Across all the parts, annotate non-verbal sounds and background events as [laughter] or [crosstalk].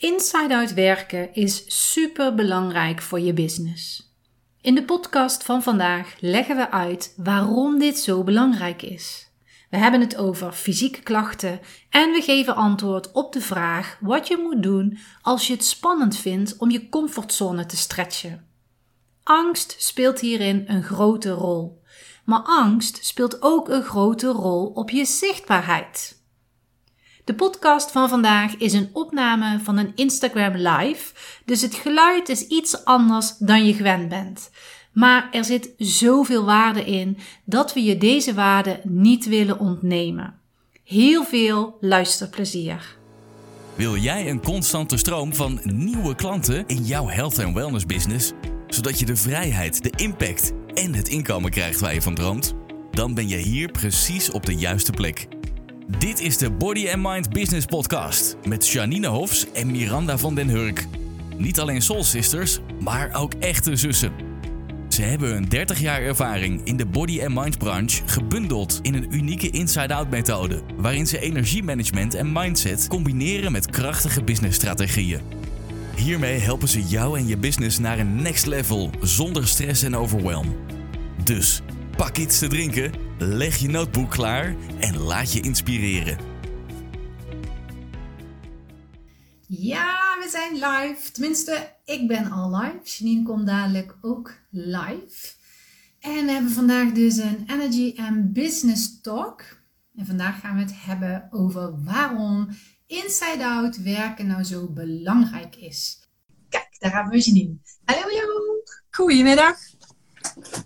Inside-out werken is super belangrijk voor je business. In de podcast van vandaag leggen we uit waarom dit zo belangrijk is. We hebben het over fysieke klachten en we geven antwoord op de vraag wat je moet doen als je het spannend vindt om je comfortzone te stretchen. Angst speelt hierin een grote rol, maar angst speelt ook een grote rol op je zichtbaarheid. De podcast van vandaag is een opname van een Instagram Live, dus het geluid is iets anders dan je gewend bent. Maar er zit zoveel waarde in dat we je deze waarde niet willen ontnemen. Heel veel luisterplezier. Wil jij een constante stroom van nieuwe klanten in jouw health en wellness business, zodat je de vrijheid, de impact en het inkomen krijgt waar je van droomt? Dan ben je hier precies op de juiste plek. Dit is de Body and Mind Business Podcast met Janine Hofs en Miranda van den Hurk. Niet alleen soul sisters, maar ook echte zussen. Ze hebben hun 30 jaar ervaring in de body and mind branche gebundeld in een unieke inside-out methode, waarin ze energiemanagement en mindset combineren met krachtige businessstrategieën. Hiermee helpen ze jou en je business naar een next level zonder stress en overwhelm. Dus pak iets te drinken, leg je notebook klaar en laat je inspireren. Ja, we zijn live. Tenminste, ik ben al live. Janine komt dadelijk ook live. En we hebben vandaag dus een Energy and Business Talk. En vandaag gaan we het hebben over waarom inside-out werken nou zo belangrijk is. Kijk, daar hebben we Janine. Hallo, hallo. Goedemiddag.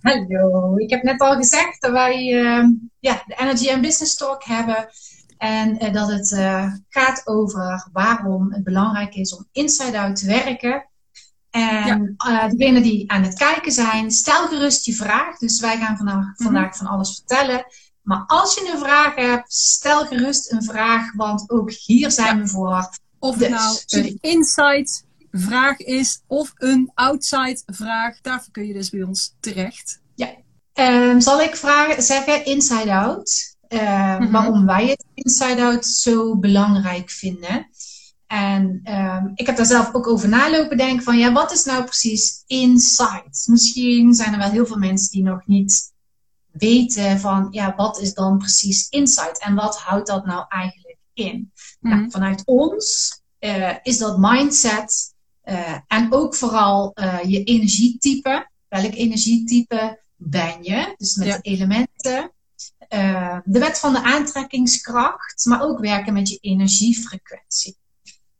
Hallo. Ik heb net al gezegd dat wij uh, ja, de Energy and Business Talk hebben. En uh, dat het uh, gaat over waarom het belangrijk is om inside-out te werken. En ja. degenen die aan het kijken zijn, stel gerust je vraag. Dus wij gaan vandaag, mm -hmm. vandaag van alles vertellen. Maar als je een vraag hebt, stel gerust een vraag, want ook hier zijn ja. we voor. Of dus, nou een insight vraag is of een outside vraag, daarvoor kun je dus bij ons terecht. Ja, um, zal ik vragen, zeggen inside-out? Uh, mm -hmm. Waarom wij het inside-out zo belangrijk vinden. En um, ik heb daar zelf ook over nalopen denken van ja, wat is nou precies insight? Misschien zijn er wel heel veel mensen die nog niet weten van ja, wat is dan precies insight en wat houdt dat nou eigenlijk in? Mm -hmm. nou, vanuit ons uh, is dat mindset uh, en ook vooral uh, je energietype. Welk energietype ben je? Dus met ja. elementen. Uh, de wet van de aantrekkingskracht, maar ook werken met je energiefrequentie.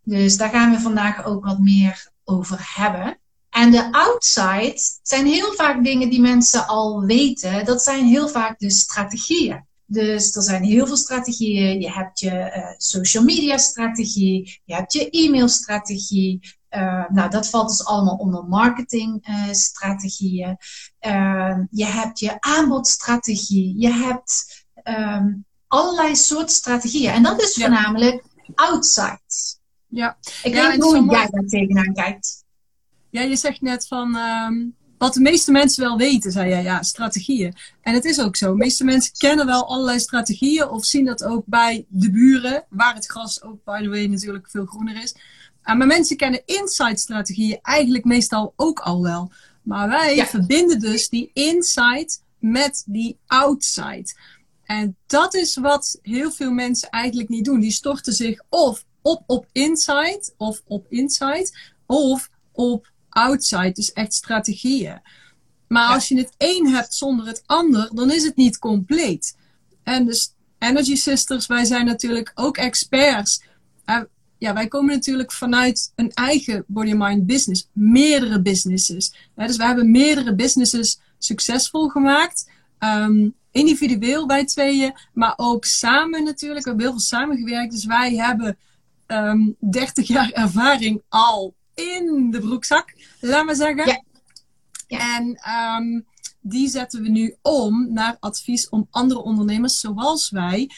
Dus daar gaan we vandaag ook wat meer over hebben. En de outside zijn heel vaak dingen die mensen al weten. Dat zijn heel vaak de strategieën. Dus er zijn heel veel strategieën. Je hebt je uh, social media strategie, je hebt je e-mail strategie. Uh, nou, dat valt dus allemaal onder marketingstrategieën. Uh, je hebt je aanbodstrategie. Je hebt um, allerlei soorten strategieën. En dat is voornamelijk ja. outside. Ja. Ik ja, weet niet hoe jij daar tegenaan kijkt. Ja, je zegt net van... Um, wat de meeste mensen wel weten, zei jij, ja, strategieën. En het is ook zo. De meeste mensen kennen wel allerlei strategieën of zien dat ook bij de buren, waar het gras ook, by the way, natuurlijk veel groener is. Uh, maar mensen kennen insight-strategieën eigenlijk meestal ook al wel. Maar wij ja. verbinden dus die insight met die outside. En dat is wat heel veel mensen eigenlijk niet doen. Die storten zich of op op insight of op insight of op outside, dus echt strategieën. Maar ja. als je het een hebt zonder het ander, dan is het niet compleet. En dus Energy Sisters, wij zijn natuurlijk ook experts. Uh, ja, wij komen natuurlijk vanuit een eigen body-mind business. Meerdere businesses. Ja, dus we hebben meerdere businesses succesvol gemaakt. Um, individueel wij tweeën, maar ook samen natuurlijk. We hebben heel veel samengewerkt. Dus wij hebben um, 30 jaar ervaring al in de broekzak, laat maar zeggen. Ja. Ja. En um, die zetten we nu om naar advies om andere ondernemers zoals wij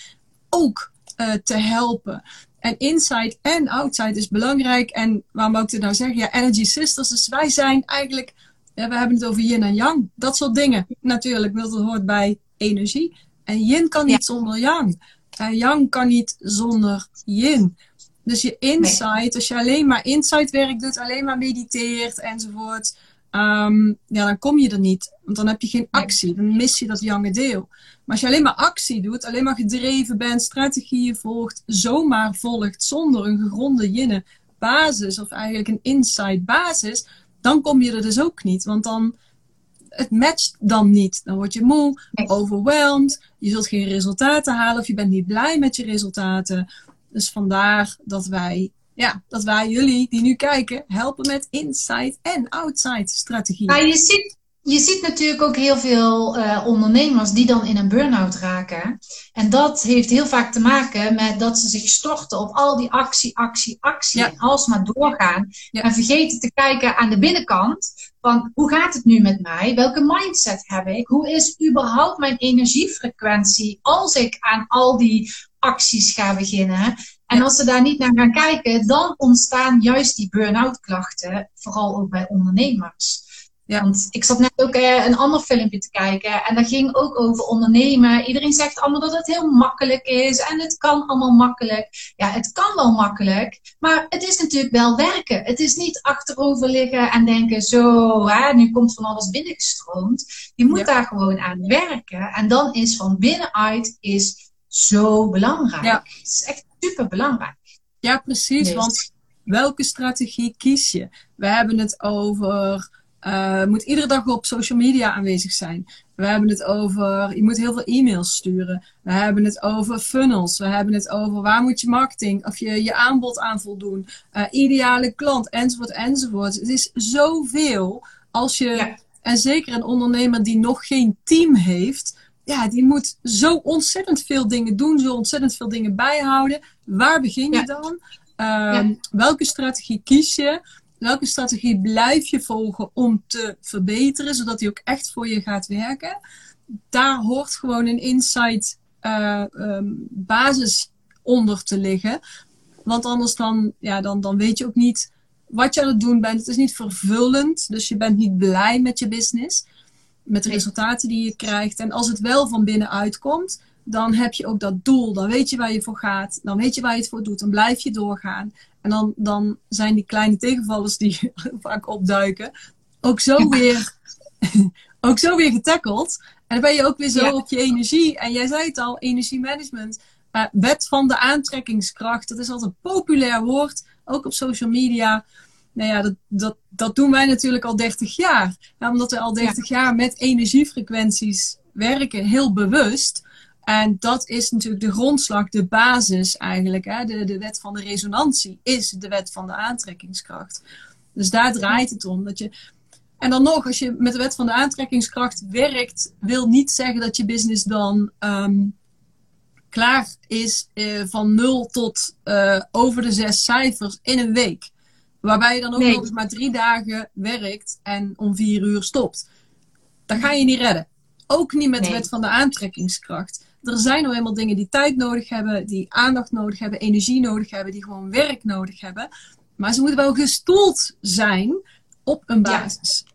ook uh, te helpen. En inside en outside is belangrijk. En waarom wou ik nou zeggen? Ja, Energy Sisters. Dus wij zijn eigenlijk, ja, we hebben het over yin en yang. Dat soort dingen. Natuurlijk, dat hoort bij energie. En yin kan niet ja. zonder yang. En yang kan niet zonder yin. Dus je insight, als je alleen maar insight werk doet, alleen maar mediteert enzovoort, ehm, ja, dan kom je er niet. Want dan heb je geen actie, dan mis je dat jonge deel. Maar als je alleen maar actie doet, alleen maar gedreven bent, strategieën volgt, zomaar volgt, zonder een gegronde jinne basis of eigenlijk een insight basis, dan kom je er dus ook niet. Want dan, het matcht dan niet. Dan word je moe, overweldigd, je zult geen resultaten halen of je bent niet blij met je resultaten. Dus vandaar dat wij, ja, dat wij jullie die nu kijken helpen met inside en outside strategieën. Maar je ziet, je ziet natuurlijk ook heel veel uh, ondernemers die dan in een burn-out raken. En dat heeft heel vaak te maken met dat ze zich storten op al die actie, actie, actie. Ja. En alsmaar doorgaan. Ja. En vergeten te kijken aan de binnenkant. Van hoe gaat het nu met mij? Welke mindset heb ik? Hoe is überhaupt mijn energiefrequentie als ik aan al die acties ga beginnen? En als ze daar niet naar gaan kijken, dan ontstaan juist die burn-out klachten. Vooral ook bij ondernemers. Ja. Want ik zat net ook eh, een ander filmpje te kijken en dat ging ook over ondernemen. Iedereen zegt allemaal dat het heel makkelijk is en het kan allemaal makkelijk. Ja, het kan wel makkelijk, maar het is natuurlijk wel werken. Het is niet achterover liggen en denken zo, hè, nu komt van alles binnengestroomd. Je moet daar gewoon aan werken en dan is van binnenuit is zo belangrijk. Ja. Het is echt super belangrijk. Ja, precies, dus- want welke strategie kies je? We hebben het over uh, moet iedere dag op social media aanwezig zijn. We hebben het over, je moet heel veel e-mails sturen. We hebben het over funnels. We hebben het over waar moet je marketing of je, je aanbod aan voldoen. Uh, ideale klant, enzovoort, enzovoort. Het is zoveel als je, en zeker een ondernemer die nog geen team heeft, ja, die moet zo ontzettend veel dingen doen, zo ontzettend veel dingen bijhouden. Waar begin je dan? Um, welke strategie kies je? welke strategie blijf je volgen om te verbeteren, zodat die ook echt voor je gaat werken. Daar hoort gewoon een insight uh, um, basis onder te liggen. Want anders dan, ja, dan, dan weet je ook niet wat je aan het doen bent. Het is niet vervullend, dus je bent niet blij met je business. Met de resultaten die je krijgt. En als het wel van binnenuit komt, dan heb je ook dat doel. Dan weet je waar je voor gaat. Dan weet je waar je het voor doet. Dan blijf je doorgaan. En dan, dan zijn die kleine tegenvallers die [laughs] vaak opduiken ook zo, weer, [laughs] ook zo weer getackeld. En dan ben je ook weer zo op je energie. En jij zei het al, energiemanagement. Uh, wet van de aantrekkingskracht. Dat is altijd een populair woord. Ook op social media. Nou ja, dat, dat, dat doen wij natuurlijk al 30 jaar. omdat we al 30 jaar met energiefrequenties werken, heel bewust. En dat is natuurlijk de grondslag, de basis eigenlijk. Hè? De, de wet van de resonantie is de wet van de aantrekkingskracht. Dus daar draait het om. Dat je, en dan nog, als je met de wet van de aantrekkingskracht werkt, wil niet zeggen dat je business dan um, klaar is uh, van 0 tot uh, over de zes cijfers in een week. Waarbij je dan ook nog eens maar drie dagen werkt en om vier uur stopt. Dat ga je niet redden. Ook niet met de wet van de aantrekkingskracht er zijn nou eenmaal dingen die tijd nodig hebben, die aandacht nodig hebben, energie nodig hebben, die gewoon werk nodig hebben. Maar ze moeten wel gestoeld zijn op een basis. Ja,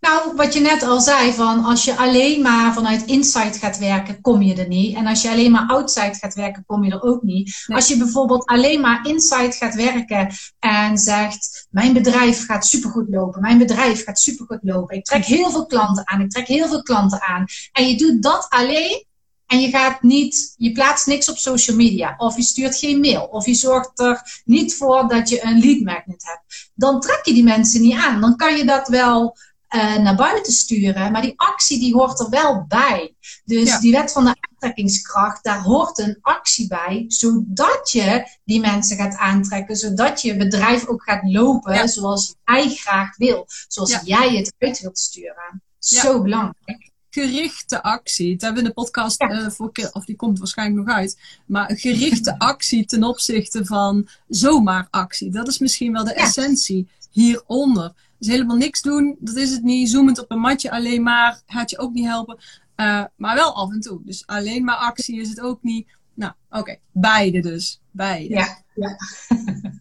nou wat je net al zei, van als je alleen maar vanuit inside gaat werken, kom je er niet. En als je alleen maar outside gaat werken, kom je er ook niet. Als je bijvoorbeeld alleen maar inside gaat werken en zegt, mijn bedrijf gaat supergoed lopen, mijn bedrijf gaat supergoed lopen. Ik trek heel veel klanten aan, ik trek heel veel klanten aan. En je doet dat alleen, en je gaat niet, je plaatst niks op social media. Of je stuurt geen mail. Of je zorgt er niet voor dat je een lead magnet hebt. Dan trek je die mensen niet aan. Dan kan je dat wel uh, naar buiten sturen. Maar die actie die hoort er wel bij. Dus die wet van de aantrekkingskracht, daar hoort een actie bij. Zodat je die mensen gaat aantrekken. Zodat je bedrijf ook gaat lopen zoals jij graag wil. Zoals jij het uit wilt sturen. Zo belangrijk gerichte actie. Dat hebben we in de podcast uh, voor keer, of die komt waarschijnlijk nog uit. Maar een gerichte [laughs] actie ten opzichte van zomaar actie. Dat is misschien wel de essentie hieronder. Dus helemaal niks doen, dat is het niet. Zoomend op een matje alleen maar gaat je ook niet helpen. Uh, maar wel af en toe. Dus alleen maar actie is het ook niet. Nou, oké. Beide dus. Beide. Ja, ja. [laughs]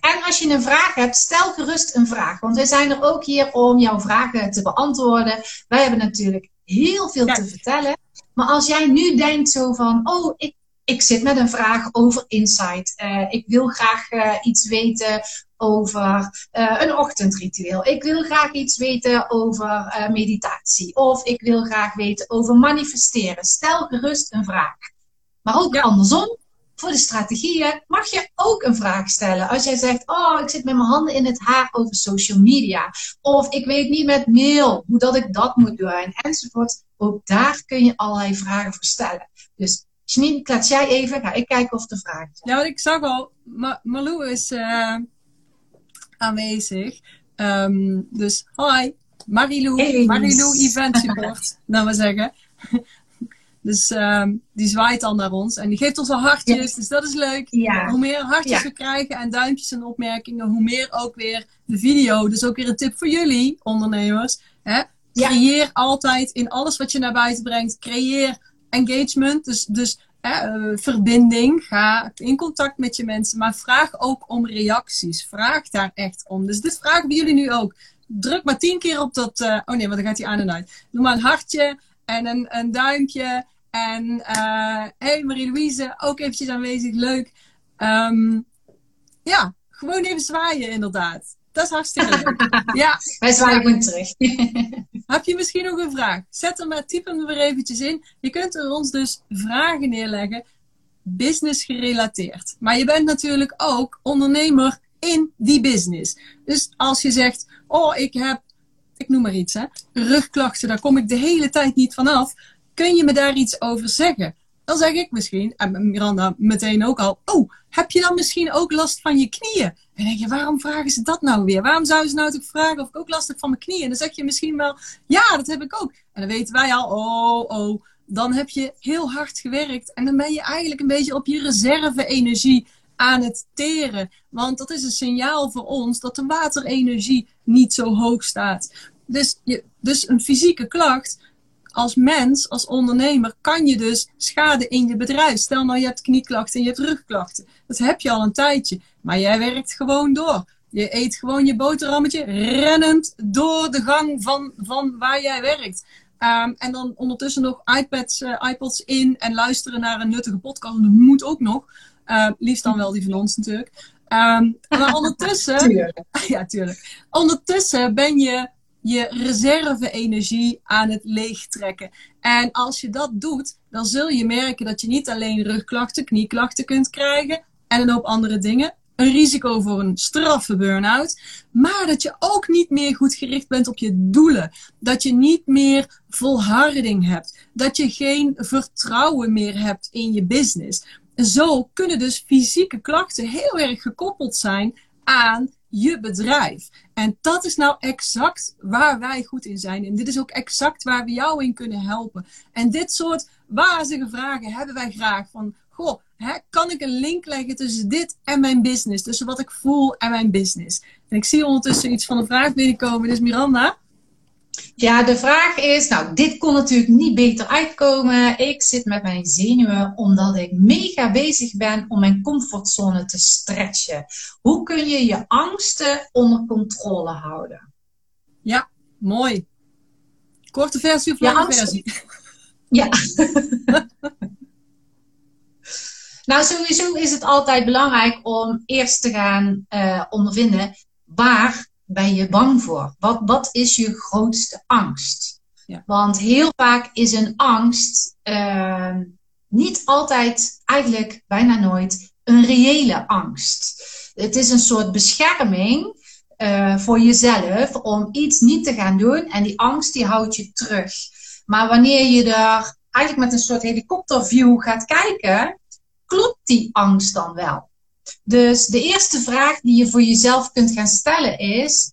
En als je een vraag hebt, stel gerust een vraag. Want wij zijn er ook hier om jouw vragen te beantwoorden. Wij hebben natuurlijk heel veel te vertellen. Maar als jij nu denkt zo van, oh, ik, ik zit met een vraag over insight. ik wil graag iets weten over een ochtendritueel. Ik wil graag iets weten over meditatie. Of ik wil graag weten over manifesteren. Stel gerust een vraag. Maar ook andersom, voor de strategieën mag je ook een vraag stellen. Als jij zegt, oh, ik zit met mijn handen in het haar over social media. Of ik weet niet met mail hoe dat ik dat moet doen. Enzovoort. Ook daar kun je allerlei vragen voor stellen. Dus Janine, klets jij even. Ga ik kijken of de vragen zijn. Ja, want ik zag al, Ma Malou is uh, aanwezig. Um, dus hi, Marilou, hey. Marilou Event Support, [laughs] dan we zeggen. Dus uh, die zwaait dan naar ons en die geeft ons al hartjes. Dus dat is leuk. Hoe meer hartjes we krijgen en duimpjes en opmerkingen, hoe meer ook weer de video. Dus ook weer een tip voor jullie, ondernemers. Hè? Creëer altijd in alles wat je naar buiten brengt, creëer engagement. Dus, dus uh, verbinding. Ga in contact met je mensen. Maar vraag ook om reacties. Vraag daar echt om. Dus dit vragen we jullie nu ook. Druk maar tien keer op dat. Uh, oh nee, want dan gaat hij aan en uit. Doe maar een hartje en een, een duimpje. En uh, hey Marie-Louise, ook eventjes aanwezig, leuk. Um, ja, gewoon even zwaaien inderdaad. Dat is hartstikke leuk. [laughs] ja. Wij zwaaien gewoon terug. [laughs] Heb je misschien nog een vraag? Zet hem maar, typ hem er eventjes in. Je kunt er ons dus vragen neerleggen, business gerelateerd. Maar je bent natuurlijk ook ondernemer in die business. Dus als je zegt, oh ik heb, ik noem maar iets hè, rugklachten, daar kom ik de hele tijd niet vanaf kun je me daar iets over zeggen? Dan zeg ik misschien, en Miranda meteen ook al, oh, heb je dan misschien ook last van je knieën? En dan denk je, waarom vragen ze dat nou weer? Waarom zouden ze nou toch vragen of ik ook last heb van mijn knieën? En dan zeg je misschien wel, ja, dat heb ik ook. En dan weten wij al, oh, oh, dan heb je heel hard gewerkt. En dan ben je eigenlijk een beetje op je reserve-energie aan het teren. Want dat is een signaal voor ons dat de waterenergie niet zo hoog staat. Dus, je, dus een fysieke klacht als mens, als ondernemer, kan je dus schade in je bedrijf. Stel nou, je hebt knieklachten en je hebt rugklachten. Dat heb je al een tijdje. Maar jij werkt gewoon door. Je eet gewoon je boterhammetje rennend door de gang van, van waar jij werkt. Ehm, en dan ondertussen nog iPads, uh, iPods in en luisteren naar een nuttige podcast. Dat moet ook nog. Uh, liefst dan wel die van ons natuurlijk. Um, maar [laughs] ondertussen. [laughs] ja, tuurlijk. Ondertussen ben je je reserve-energie aan het leegtrekken. En als je dat doet, dan zul je merken dat je niet alleen rugklachten, knieklachten kunt krijgen en een hoop andere dingen. Een risico voor een straffe burn-out. Maar dat je ook niet meer goed gericht bent op je doelen. Dat je niet meer volharding hebt. Dat je geen vertrouwen meer hebt in je business. Zo kunnen dus fysieke klachten heel erg gekoppeld zijn aan je bedrijf. En dat is nou exact waar wij goed in zijn. En dit is ook exact waar we jou in kunnen helpen. En dit soort wazige vragen hebben wij graag. Van, goh, hè, kan ik een link leggen tussen dit en mijn business? Tussen wat ik voel en mijn business? En ik zie ondertussen iets van een vraag binnenkomen. Dus Miranda, ja, de vraag is, nou, dit kon natuurlijk niet beter uitkomen. Ik zit met mijn zenuwen omdat ik mega bezig ben om mijn comfortzone te stretchen. Hoe kun je je angsten onder controle houden? Ja, mooi. Korte versie of lange versie? [laughs] Ja. [laughs] nou, sowieso is het altijd belangrijk om eerst te gaan uh, ondervinden waar ben je bang voor? Wat, wat is je grootste angst? Ja. Want heel vaak is een angst uh, niet altijd, eigenlijk bijna nooit, een reële angst. Het is een soort bescherming uh, voor jezelf om iets niet te gaan doen en die angst die houdt je terug. Maar wanneer je daar eigenlijk met een soort helikopterview gaat kijken, klopt die angst dan wel? Dus de eerste vraag die je voor jezelf kunt gaan stellen is: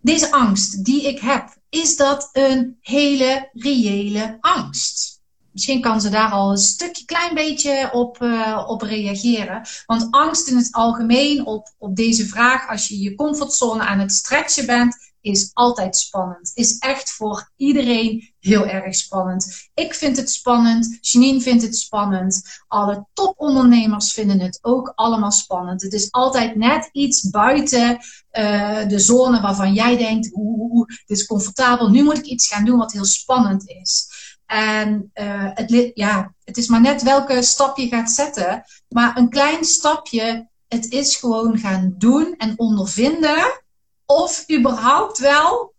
deze angst die ik heb, is dat een hele reële angst? Misschien kan ze daar al een stukje klein beetje op, uh, op reageren. Want angst in het algemeen op, op deze vraag, als je je comfortzone aan het stretchen bent, is altijd spannend. Is echt voor iedereen heel erg spannend. Ik vind het spannend. Janine vindt het spannend. Alle topondernemers vinden het ook allemaal spannend. Het is altijd net iets buiten uh, de zone waarvan jij denkt: oeh, dit is comfortabel. Nu moet ik iets gaan doen wat heel spannend is. En uh, het, ja, het is maar net welke stap je gaat zetten. Maar een klein stapje, het is gewoon gaan doen en ondervinden of überhaupt wel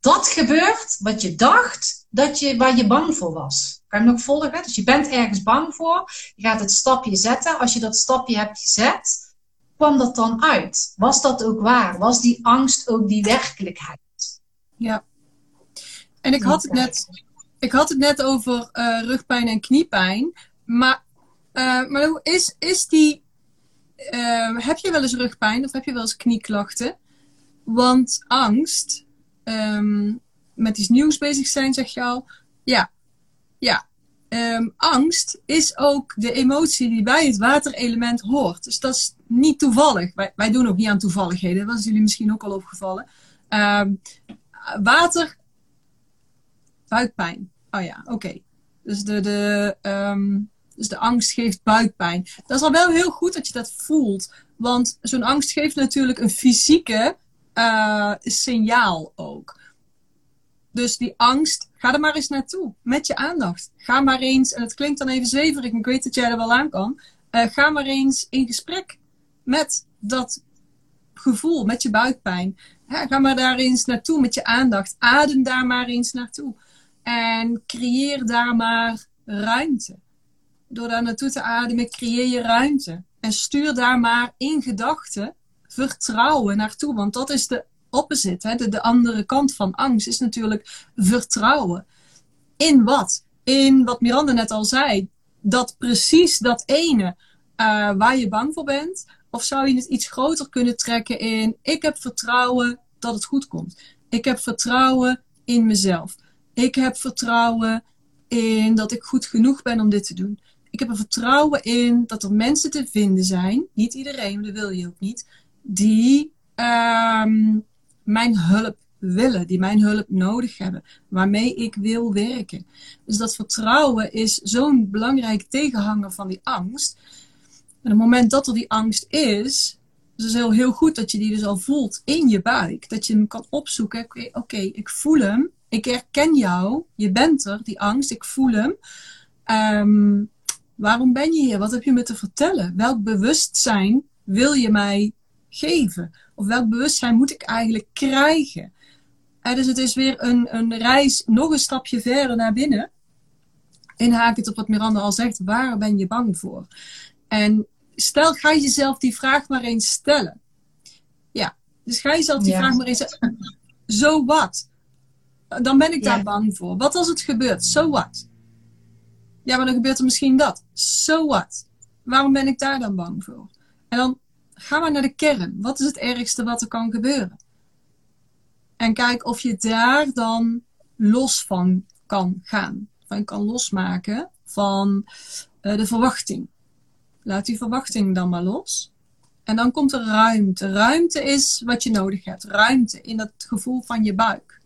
dat gebeurt wat je dacht dat je, waar je bang voor was. Kan je nog volgen? Dus je bent ergens bang voor, je gaat het stapje zetten. Als je dat stapje hebt gezet, kwam dat dan uit? Was dat ook waar? Was die angst ook die werkelijkheid? Ja. En ik had het net, ik had het net over uh, rugpijn en kniepijn. Maar, uh, maar is, is die. Uh, heb je wel eens rugpijn of heb je wel eens knieklachten? Want angst, um, met iets nieuws bezig zijn, zeg je al. Ja, ja. Um, angst is ook de emotie die bij het waterelement hoort. Dus dat is niet toevallig. Wij, wij doen ook niet aan toevalligheden. Dat is jullie misschien ook al opgevallen. Um, water, buikpijn. Oh ja, oké. Dus, de, de, dus de angst geeft buikpijn. Dat is al wel heel goed dat je dat voelt. Want zo'n angst geeft natuurlijk een fysieke uh, signaal ook. Dus die angst, ga er maar eens naartoe. Met je aandacht. Ga maar eens, en het klinkt dan even zweverig, ik weet dat jij er wel aan kan. Uh, ga maar eens in gesprek met dat gevoel, met je buikpijn. ga maar daar eens naartoe met je aandacht. Adem daar maar eens naartoe. En creëer daar maar ruimte. Door daar naartoe te ademen, creëer je ruimte. En stuur daar maar in gedachten vertrouwen naartoe. Want dat is de opposite. Hè? De, de andere kant van angst is natuurlijk vertrouwen. In wat? In wat Miranda net al zei. Dat precies dat ene uh, waar je bang voor bent. Of zou je het iets groter kunnen trekken in: ik heb vertrouwen dat het goed komt. Ik heb vertrouwen in mezelf. Ik heb vertrouwen in dat ik goed genoeg ben om dit te doen. Ik heb er vertrouwen in dat er mensen te vinden zijn, niet iedereen, dat wil je ook niet, die um, mijn hulp willen, die mijn hulp nodig hebben, waarmee ik wil werken. Dus dat vertrouwen is zo'n belangrijk tegenhanger van die angst. En op het moment dat er die angst is, is het heel, heel goed dat je die dus al voelt in je buik. Dat je hem kan opzoeken. Oké, ik voel hem. Ik herken jou. Je bent er, die angst. Ik voel hem. Um, waarom ben je hier? Wat heb je me te vertellen? Welk bewustzijn wil je mij geven? Of welk bewustzijn moet ik eigenlijk krijgen? En dus het is weer een, een reis nog een stapje verder naar binnen. het op wat Miranda al zegt. Waar ben je bang voor? En stel, ga jezelf die vraag maar eens stellen. Ja, dus ga jezelf die vraag maar eens stellen. [laughs] Zo wat? Dan ben ik daar bang voor. Wat als het gebeurt? Zo so wat? Ja, maar dan gebeurt er misschien dat. Zo so wat? Waarom ben ik daar dan bang voor? En dan ga maar naar de kern. Wat is het ergste wat er kan gebeuren? En kijk of je daar dan los van kan gaan. Van kan losmaken van uh, de verwachting. Laat die verwachting dan maar los. En dan komt er ruimte. Ruimte is wat je nodig hebt. Ruimte in dat gevoel van je buik.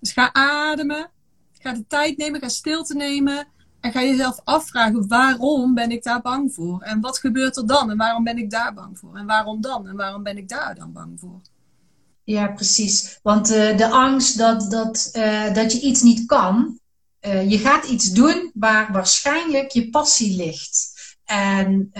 Dus ga ademen. Ga de tijd nemen. Ga stilte nemen. En ga jezelf afvragen, waarom ben ik daar bang voor? En wat gebeurt er dan? En waarom ben ik daar bang voor? En waarom dan? En waarom ben ik daar dan bang voor? Ja, precies. Want uh, de angst dat, dat, uh, dat je iets niet kan. Uh, je gaat iets doen waar waarschijnlijk je passie ligt. En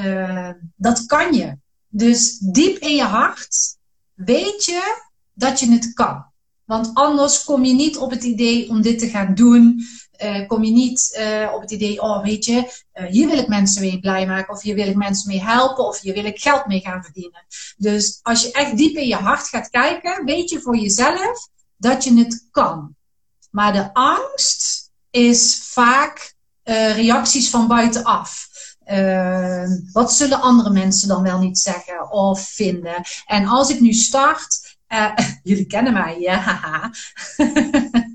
dat kan je. Dus diep in je hart weet je dat je het kan. Want anders kom je niet op het idee om dit te gaan doen uh, kom je niet uh, op het idee, oh weet je, uh, hier wil ik mensen mee blij maken, of hier wil ik mensen mee helpen, of hier wil ik geld mee gaan verdienen. Dus als je echt diep in je hart gaat kijken, weet je voor jezelf dat je het kan. Maar de angst is vaak reacties van buitenaf. Uh, wat zullen andere mensen dan wel niet zeggen of vinden? En als ik nu start, [laughs] jullie kennen mij, ja. [laughs]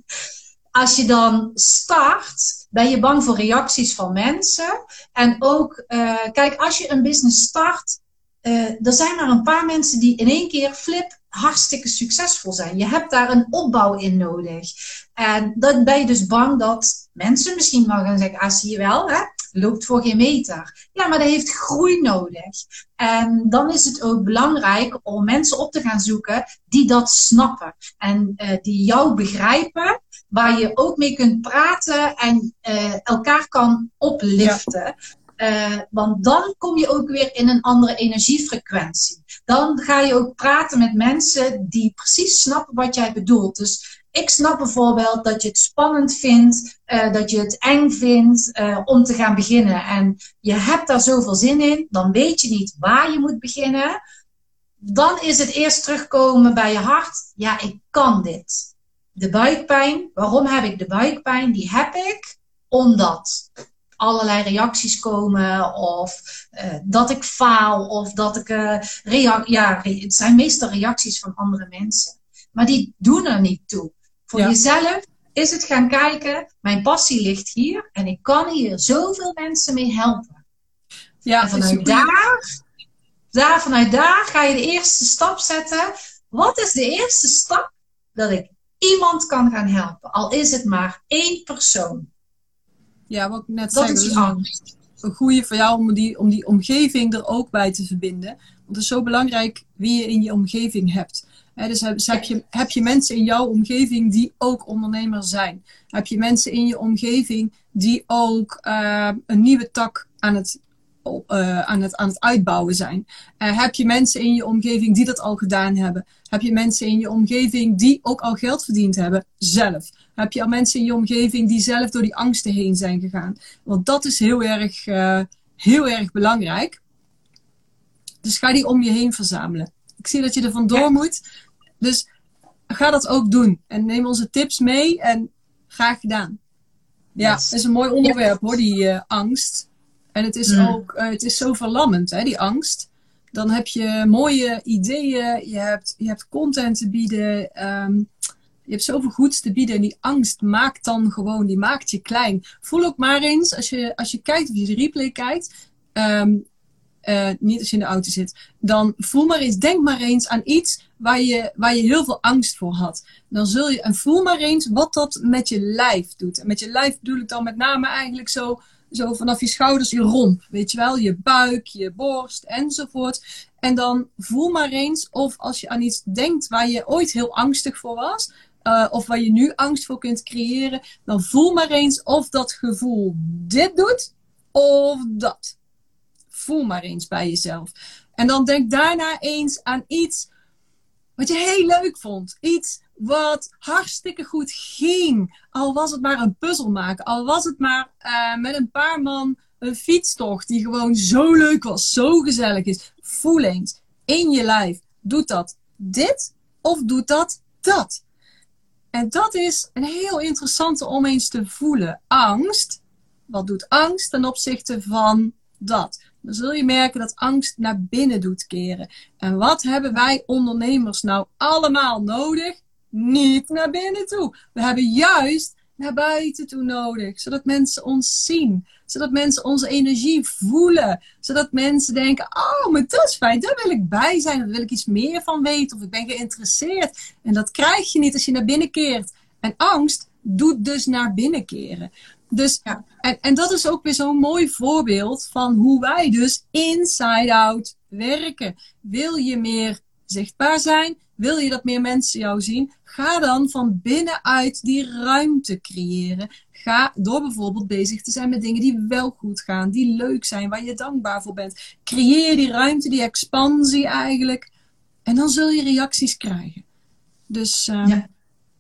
als je dan start, ben je bang voor reacties van mensen. En ook, uh, kijk, als je een business start, uh, er zijn maar een paar mensen die in één keer flip hartstikke succesvol zijn. Je hebt daar een opbouw in nodig. En dan ben je dus bang dat mensen misschien wel gaan zeggen, ah zie je wel, hè? loopt voor geen meter. Ja, maar dat heeft groei nodig. En dan is het ook belangrijk om mensen op te gaan zoeken die dat snappen. En uh, die jou begrijpen waar je ook mee kunt praten en uh, elkaar kan opliften. Uh, want dan kom je ook weer in een andere energiefrequentie. Dan ga je ook praten met mensen die precies snappen wat jij bedoelt. Dus ik snap bijvoorbeeld dat je het spannend vindt, uh, dat je het eng vindt uh, om te gaan beginnen. En je hebt daar zoveel zin in, dan weet je niet waar je moet beginnen. Dan is het eerst terugkomen bij je hart. Ja, ik kan dit. De buikpijn, waarom heb ik de buikpijn? Die heb ik omdat allerlei reacties komen of uh, dat ik faal of dat ik uh, ja, het zijn meestal reacties van andere mensen. Maar die doen er niet toe. Voor ja. jezelf is het gaan kijken, mijn passie ligt hier en ik kan hier zoveel mensen mee helpen. Ja, en vanuit daar, daar, vanuit daar ga je de eerste stap zetten. Wat is de eerste stap dat ik iemand kan gaan helpen? Al is het maar één persoon. Ja, wat ik net dat zei. Is dat angst. Een goede voor jou om die, om die omgeving er ook bij te verbinden. Want het is zo belangrijk wie je in je omgeving hebt. dus heb, je, heb je mensen in jouw omgeving die ook ondernemer zijn? Heb je mensen in je omgeving die ook uh, een nieuwe tak aan het uh, aan, het, aan het uitbouwen zijn? Uh, heb je mensen in je omgeving die dat al gedaan hebben? Heb je mensen in je omgeving die ook al geld verdiend hebben zelf? Heb je al mensen in je omgeving die zelf door die angsten heen zijn gegaan? Want dat is heel erg, uh, heel erg belangrijk. Dus ga die om je heen verzamelen. Ik zie dat je er vandoor ja. moet. Dus ga dat ook doen. En neem onze tips mee en graag gedaan. Ja, yes. dat is een mooi onderwerp hoor, die angst. En het is ook, uh, het is zo verlammend, hè, die angst. Dan heb je mooie ideeën, je hebt, je hebt content te bieden, um, je hebt zoveel goeds te bieden. En die angst maakt dan gewoon, die maakt je klein. Voel ook maar eens, als je, als je kijkt, of je de replay kijkt, um, uh, niet als je in de auto zit, dan voel maar eens, denk maar eens aan iets waar je, waar je heel veel angst voor had. Dan zul je, en voel maar eens wat dat met je lijf doet. En met je lijf bedoel ik dan met name eigenlijk zo zo vanaf je schouders, je romp, weet je wel, je buik, je borst enzovoort. En dan voel maar eens of als je aan iets denkt waar je ooit heel angstig voor was, uh, of waar je nu angst voor kunt creëren, dan voel maar eens of dat gevoel dit doet of dat. Voel maar eens bij jezelf. En dan denk daarna eens aan iets wat je heel leuk vond. Iets wat hartstikke goed ging. Al was het maar een puzzel maken. Al was het maar uh, met een paar man een fietstocht die gewoon zo leuk was, zo gezellig is. Voel eens in je lijf. Doet dat dit of doet dat dat? En dat is een heel interessante om eens te voelen. Angst. Wat doet angst ten opzichte van dat? Dan zul je merken dat angst naar binnen doet keren. En wat hebben wij ondernemers nou allemaal nodig? Niet naar binnen toe. We hebben juist naar buiten toe nodig, zodat mensen ons zien, zodat mensen onze energie voelen, zodat mensen denken: Oh, maar dat is fijn, daar wil ik bij zijn, daar wil ik iets meer van weten, of ik ben geïnteresseerd. En dat krijg je niet als je naar binnen keert. En angst doet dus naar binnen keren. Dus, ja. en, en dat is ook weer zo'n mooi voorbeeld van hoe wij dus inside out werken. Wil je meer zichtbaar zijn? Wil je dat meer mensen jou zien? Ga dan van binnenuit die ruimte creëren. Ga door bijvoorbeeld bezig te zijn met dingen die wel goed gaan, die leuk zijn, waar je dankbaar voor bent. Creëer die ruimte, die expansie eigenlijk. En dan zul je reacties krijgen. Dus uh, ja.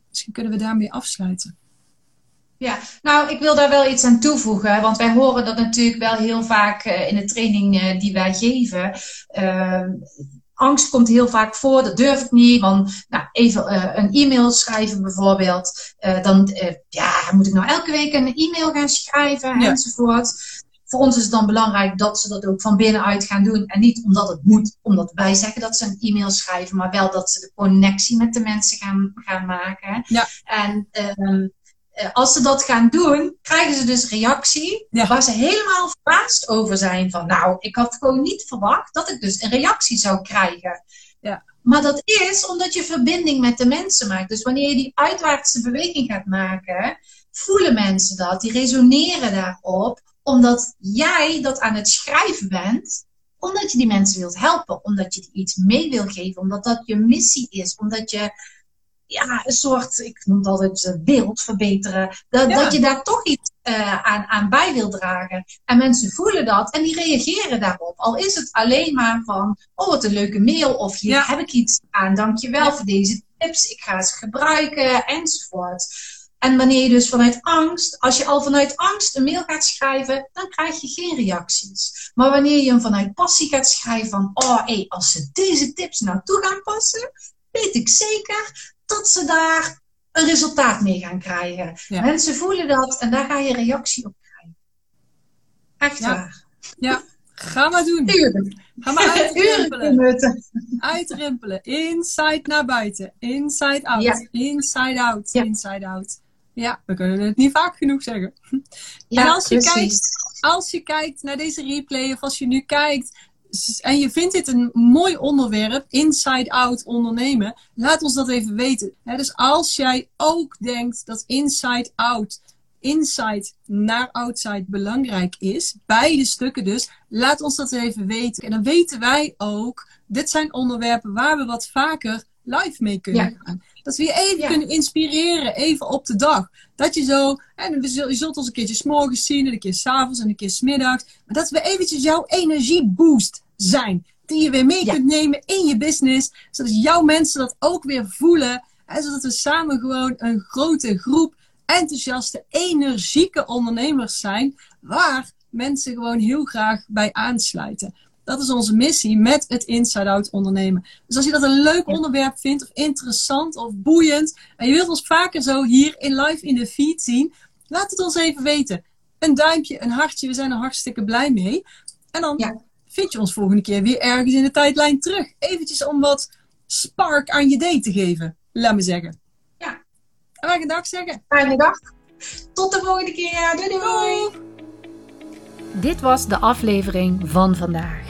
misschien kunnen we daarmee afsluiten. Ja, nou, ik wil daar wel iets aan toevoegen, want wij horen dat natuurlijk wel heel vaak uh, in de training uh, die wij geven. Ehm, angst komt heel vaak voor, dat durf ik niet. Want nou, even uh, een e-mail schrijven bijvoorbeeld. Uh, dan uh, ja, moet ik nou elke week een e-mail gaan schrijven ja. enzovoort. Voor ons is het dan belangrijk dat ze dat ook van binnenuit gaan doen. En niet omdat het moet, omdat wij zeggen dat ze een e-mail schrijven, maar wel dat ze de connectie met de mensen gaan, gaan maken. Ja. En um, eh, als ze dat gaan doen, krijgen ze dus reactie ja. waar ze helemaal verbaasd over zijn. Van nou, ik had gewoon niet verwacht dat ik dus een reactie zou krijgen. Ja. Maar dat is omdat je verbinding met de mensen maakt. Dus wanneer je die uitwaartse beweging gaat maken, voelen mensen dat, die resoneren daarop, omdat jij dat aan het schrijven bent, omdat je die mensen wilt helpen, omdat je iets mee wil geven, omdat dat je missie is, omdat je ja, een soort, ik noem het altijd beeld verbeteren. Dat, dat je daar toch iets aan, aan bij wil dragen. En mensen voelen dat en die reageren daarop. Al is het alleen maar van, oh wat een leuke mail. Of hier heb ik iets aan, dankjewel voor deze tips. Ik ga ze gebruiken enzovoort. En wanneer je dus vanuit angst, als je al vanuit angst een mail gaat schrijven, dan krijg je geen reacties. Maar wanneer je hem vanuit passie gaat schrijven van, oh hé, als ze deze tips nou toe gaan passen, weet ik zeker dat ze daar een resultaat mee gaan krijgen. Mensen voelen dat en daar ga je reactie op krijgen. Echt waar. Ja, ga maar doen. Uren. Ga maar [laughs] uitrimpelen. uitrimpelen. Inside naar buiten. Inside out. Inside out. Inside out. Ja, we kunnen het niet vaak genoeg zeggen. Ja, en als je, kijkt, als je kijkt naar deze replay, of als je nu kijkt en je vindt dit een mooi onderwerp, inside-out ondernemen, laat ons dat even weten. dus als jij ook denkt dat inside-out, inside naar outside belangrijk is, beide stukken dus, laat ons dat even weten. En dan weten wij ook, dit zijn onderwerpen waar we wat vaker live mee kunnen gaan. Dat we je even kunnen inspireren, even op de dag. Dat je zo, en je zult ons een keertje s'morgens zien, en een keer s'avonds en een keer s'middags. Maar dat we eventjes jouw energie boost zijn. Die je weer mee kunt nemen in je business. Zodat jouw mensen dat ook weer voelen. En zodat we samen gewoon een grote groep enthousiaste, energieke ondernemers zijn. Waar mensen gewoon heel graag bij aansluiten. Dat is onze missie met het Inside Out ondernemen. Dus als je dat een leuk onderwerp vindt, of interessant of boeiend, en je wilt ons vaker zo hier in live in de feed zien, laat het ons even weten. Een duimpje, een hartje, we zijn er hartstikke blij mee. En dan vind je ons volgende keer weer ergens in de tijdlijn terug. Eventjes om wat spark aan je day te geven, laat me zeggen. Ja. En mag ik een dag zeggen? Fijne dag. Tot de volgende keer. Doei doei. doei. Dit was de aflevering van vandaag.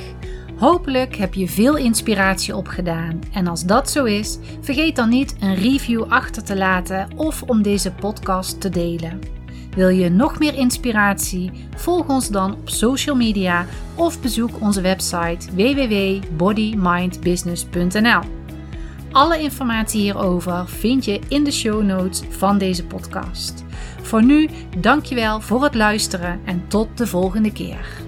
Hopelijk heb je veel inspiratie opgedaan. En als dat zo is, vergeet dan niet een review achter te laten of om deze podcast te delen. Wil je nog meer inspiratie? Volg ons dan op social media of bezoek onze website www.bodymindbusiness.nl. Alle informatie hierover vind je in de show notes van deze podcast. Voor nu, dankjewel voor het luisteren en tot de volgende keer.